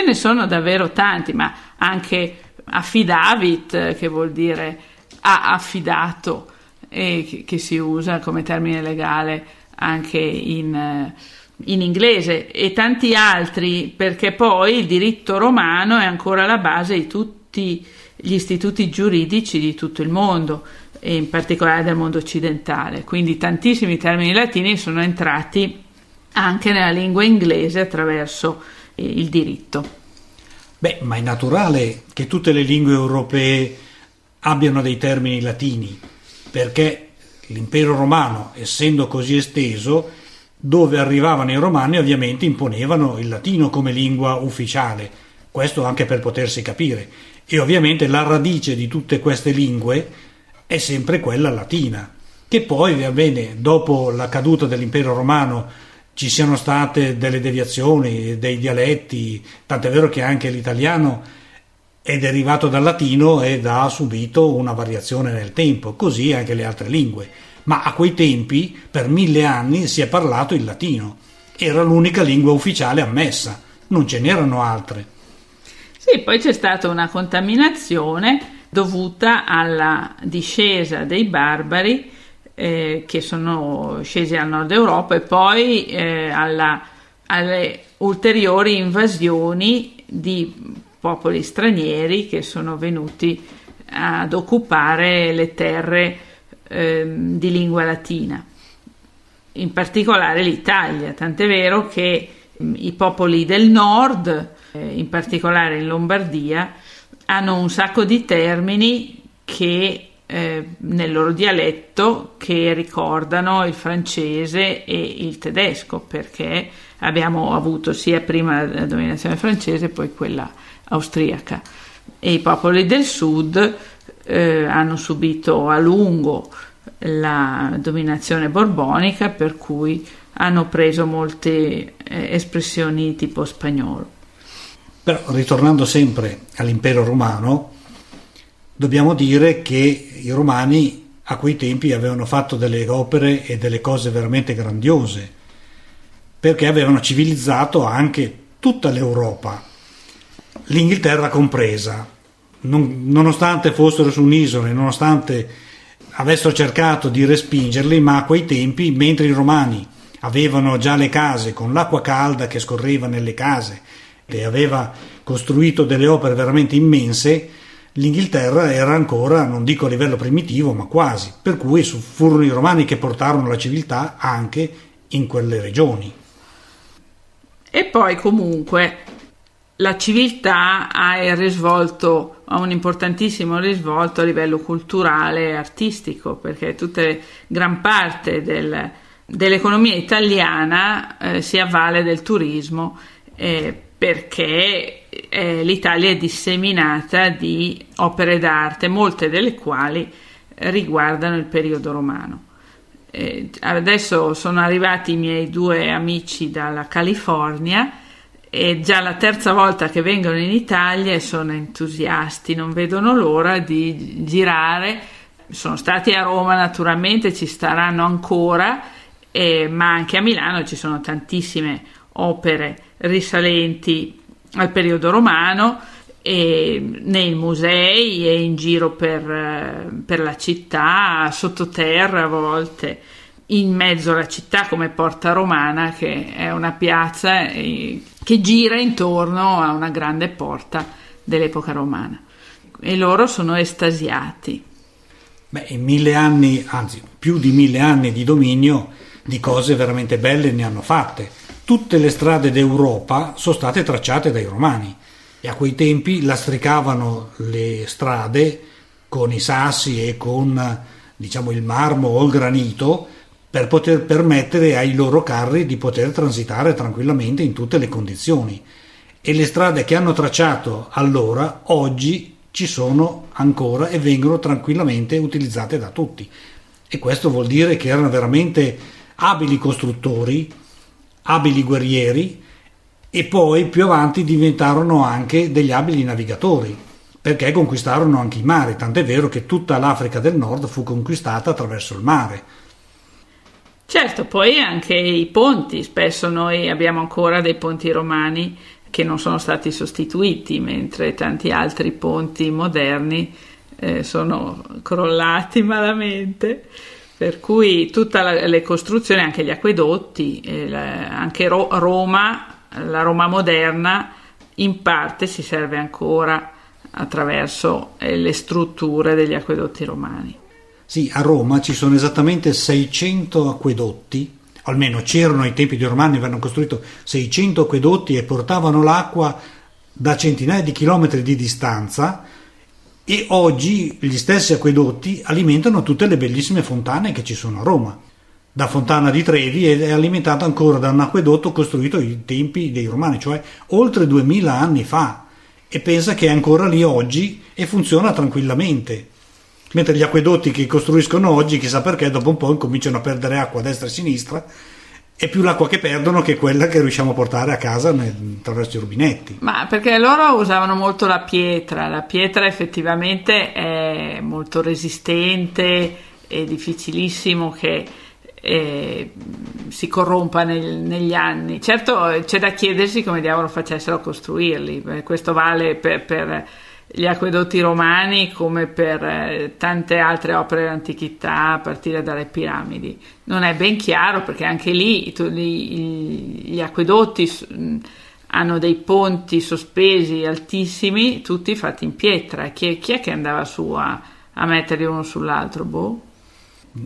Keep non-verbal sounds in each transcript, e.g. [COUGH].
ce ne sono davvero tanti, ma anche affidavit, che vuol dire ha affidato, e che, si usa come termine legale anche in, in inglese, e tanti altri, perché poi il diritto romano è ancora la base di tutti gli istituti giuridici di tutto il mondo e in particolare del mondo occidentale. Quindi tantissimi termini latini sono entrati anche nella lingua inglese attraverso il diritto. Beh, ma è naturale che tutte le lingue europee abbiano dei termini latini, perché l'impero romano, essendo così esteso, dove arrivavano i romani ovviamente imponevano il latino come lingua ufficiale, questo anche per potersi capire. E ovviamente la radice di tutte queste lingue è sempre quella latina, che poi, va bene, dopo la caduta dell'impero romano ci siano state delle deviazioni, dei dialetti, tant'è vero che anche l'italiano è derivato dal latino ed ha subito una variazione nel tempo, così anche le altre lingue. Ma a quei tempi, per mille anni, si è parlato il latino. Era l'unica lingua ufficiale ammessa, non ce n'erano altre. Sì, poi c'è stata una contaminazione dovuta alla discesa dei barbari eh, che sono scesi al nord Europa e poi eh, alla, alle ulteriori invasioni di popoli stranieri che sono venuti ad occupare le terre eh, di lingua latina, in particolare l'Italia, tant'è vero che i popoli del nord eh, in particolare in Lombardia, hanno un sacco di termini che eh, nel loro dialetto che ricordano il francese e il tedesco, perché abbiamo avuto sia prima la dominazione francese poi quella austriaca. E i popoli del sud eh, hanno subito a lungo la dominazione borbonica, per cui hanno preso molte eh, espressioni tipo spagnolo. Però ritornando sempre all'impero romano, dobbiamo dire che i romani a quei tempi avevano fatto delle opere e delle cose veramente grandiose, perché avevano civilizzato anche tutta l'Europa, l'Inghilterra compresa, non, nonostante fossero su un'isola, nonostante avessero cercato di respingerli, ma a quei tempi, mentre i romani avevano già le case con l'acqua calda che scorreva nelle case, e aveva costruito delle opere veramente immense, l'Inghilterra era ancora, non dico a livello primitivo, ma quasi, per cui furono i romani che portarono la civiltà anche in quelle regioni. E poi comunque la civiltà ha, risvolto, ha un importantissimo risvolto a livello culturale e artistico, perché tutta gran parte del, dell'economia italiana eh, si avvale del turismo. Eh, perché eh, l'Italia è disseminata di opere d'arte, molte delle quali riguardano il periodo romano. Eh, adesso sono arrivati i miei due amici dalla California e già la terza volta che vengono in Italia sono entusiasti, non vedono l'ora di girare. Sono stati a Roma naturalmente, ci staranno ancora, eh, ma anche a Milano ci sono tantissime opere risalenti al periodo romano nei musei e in giro per, per la città, sottoterra a volte, in mezzo alla città come Porta Romana, che è una piazza eh, che gira intorno a una grande porta dell'epoca romana. E loro sono estasiati. Beh, mille anni, anzi più di mille anni di dominio, di cose veramente belle ne hanno fatte tutte le strade d'Europa sono state tracciate dai romani. E a quei tempi lastricavano le strade con i sassi e con diciamo il marmo o il granito per poter permettere ai loro carri di poter transitare tranquillamente in tutte le condizioni. E le strade che hanno tracciato allora oggi ci sono ancora e vengono tranquillamente utilizzate da tutti. E questo vuol dire che erano veramente abili costruttori abili guerrieri e poi più avanti diventarono anche degli abili navigatori perché conquistarono anche i mari, tant'è vero che tutta l'Africa del Nord fu conquistata attraverso il mare. Certo, poi anche i ponti, spesso noi abbiamo ancora dei ponti romani che non sono stati sostituiti, mentre tanti altri ponti moderni eh, sono crollati malamente. Per cui tutte le costruzioni, anche gli acquedotti, eh, anche Ro- Roma, la Roma moderna, in parte si serve ancora attraverso eh, le strutture degli acquedotti romani. Sì, a Roma ci sono esattamente 600 acquedotti, almeno c'erano ai tempi dei Romani, avevano costruito 600 acquedotti e portavano l'acqua da centinaia di chilometri di distanza e oggi gli stessi acquedotti alimentano tutte le bellissime fontane che ci sono a Roma. Da Fontana di Trevi è alimentata ancora da un acquedotto costruito ai tempi dei Romani, cioè oltre 2000 anni fa, e pensa che è ancora lì oggi e funziona tranquillamente. Mentre gli acquedotti che costruiscono oggi, chissà perché, dopo un po' incominciano a perdere acqua a destra e a sinistra è più l'acqua che perdono che quella che riusciamo a portare a casa attraverso i rubinetti. Ma perché loro usavano molto la pietra, la pietra effettivamente è molto resistente, è difficilissimo che eh, si corrompa nel, negli anni. Certo c'è da chiedersi come diavolo facessero a costruirli, questo vale per, per gli acquedotti romani come per eh, tante altre opere dell'antichità a partire dalle piramidi. Non è ben chiaro perché anche lì gli, gli, acquedotti hanno dei ponti sospesi altissimi, tutti fatti in pietra. Chi, chi è che andava su a, a metterli uno sull'altro? Boh.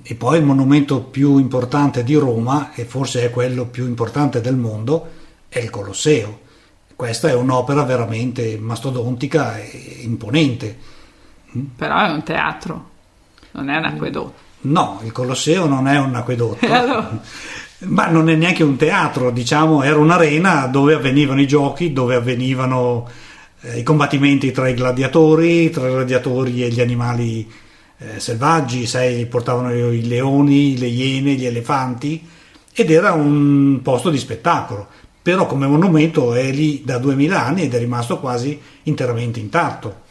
E poi il monumento più importante di Roma, e forse è quello più importante del mondo, è il Colosseo questa è un'opera veramente mastodontica e imponente. Però è un teatro, non è un acquedotto. No, il Colosseo non è un acquedotto. [LAUGHS] allora? Ma non è neanche un teatro, diciamo, era un'arena dove avvenivano i giochi, dove avvenivano eh, i combattimenti tra i gladiatori, tra i gladiatori e gli animali eh, selvaggi, sai, portavano i leoni, le iene, gli elefanti ed era un posto di spettacolo però come monumento è lì da 2000 anni ed è rimasto quasi interamente intatto.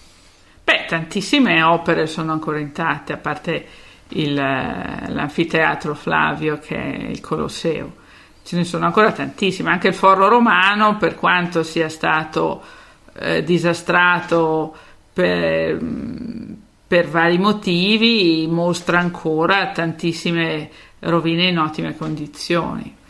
Beh, tantissime opere sono ancora intatte, a parte il, l'anfiteatro Flavio che è il Colosseo. Ce ne sono ancora tantissime, anche il Foro Romano, per quanto sia stato eh, disastrato per, per vari motivi, mostra ancora tantissime rovine in ottime condizioni.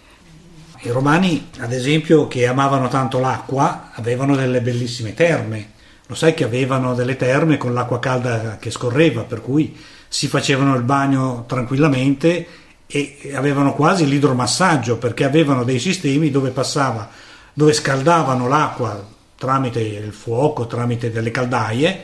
I romani, ad esempio, che amavano tanto l'acqua, avevano delle bellissime terme. Lo sai che avevano delle terme con l'acqua calda che scorreva, per cui si facevano il bagno tranquillamente e avevano quasi l'idromassaggio perché avevano dei sistemi dove passava, dove scaldavano l'acqua tramite il fuoco, tramite delle caldaie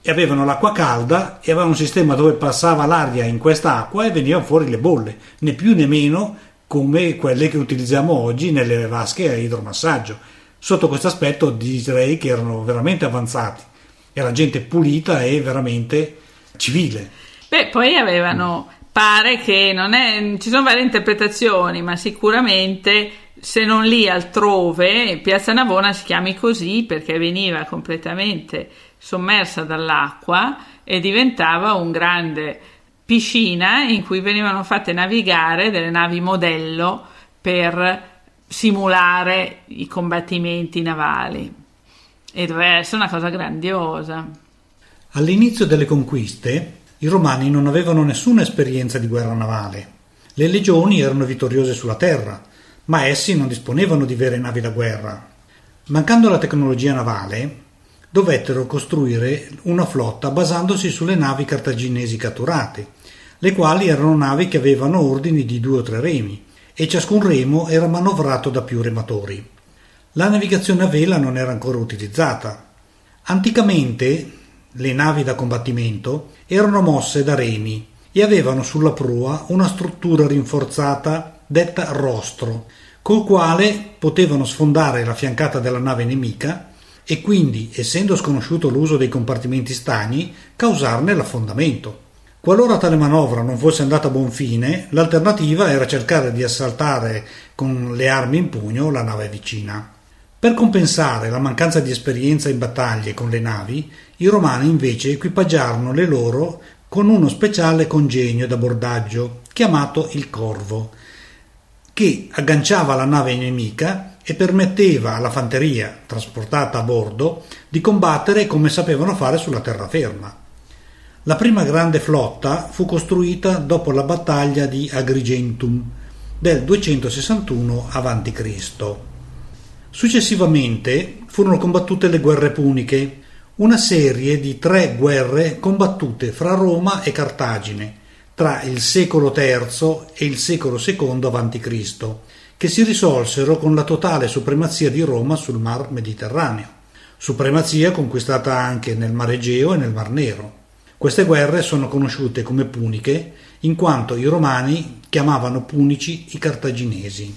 e avevano l'acqua calda e avevano un sistema dove passava l'aria in questa acqua e venivano fuori le bolle, né più né meno come quelle che utilizziamo oggi nelle vasche a idromassaggio. Sotto questo aspetto direi che erano veramente avanzati, era gente pulita e veramente civile. Beh, poi avevano, pare che non è, ci sono varie interpretazioni, ma sicuramente se non lì altrove, Piazza Navona si chiami così perché veniva completamente sommersa dall'acqua e diventava un grande piscina in cui venivano fatte navigare delle navi modello per simulare i combattimenti navali e doveva essere una cosa grandiosa. All'inizio delle conquiste i romani non avevano nessuna esperienza di guerra navale. Le legioni erano vittoriose sulla terra, ma essi non disponevano di vere navi da guerra. Mancando la tecnologia navale, dovettero costruire una flotta basandosi sulle navi cartaginesi catturate le quali erano navi che avevano ordini di due o tre remi e ciascun remo era manovrato da più rematori. La navigazione a vela non era ancora utilizzata. Anticamente le navi da combattimento erano mosse da remi e avevano sulla prua una struttura rinforzata detta rostro, col quale potevano sfondare la fiancata della nave nemica e quindi, essendo sconosciuto l'uso dei compartimenti stagni, causarne l'affondamento. Qualora tale manovra non fosse andata a buon fine, l'alternativa era cercare di assaltare con le armi in pugno la nave vicina. Per compensare la mancanza di esperienza in battaglie con le navi, i romani invece equipaggiarono le loro con uno speciale congegno d'abordaggio chiamato il corvo, che agganciava la nave nemica e permetteva alla fanteria trasportata a bordo di combattere come sapevano fare sulla terraferma. La prima grande flotta fu costruita dopo la battaglia di Agrigentum del 261 a.C. Successivamente furono combattute le guerre puniche, una serie di tre guerre combattute fra Roma e Cartagine tra il secolo III e il secolo II a.C., che si risolsero con la totale supremazia di Roma sul Mar Mediterraneo, supremazia conquistata anche nel Mar Egeo e nel Mar Nero. Queste guerre sono conosciute come puniche in quanto i romani chiamavano punici i cartaginesi.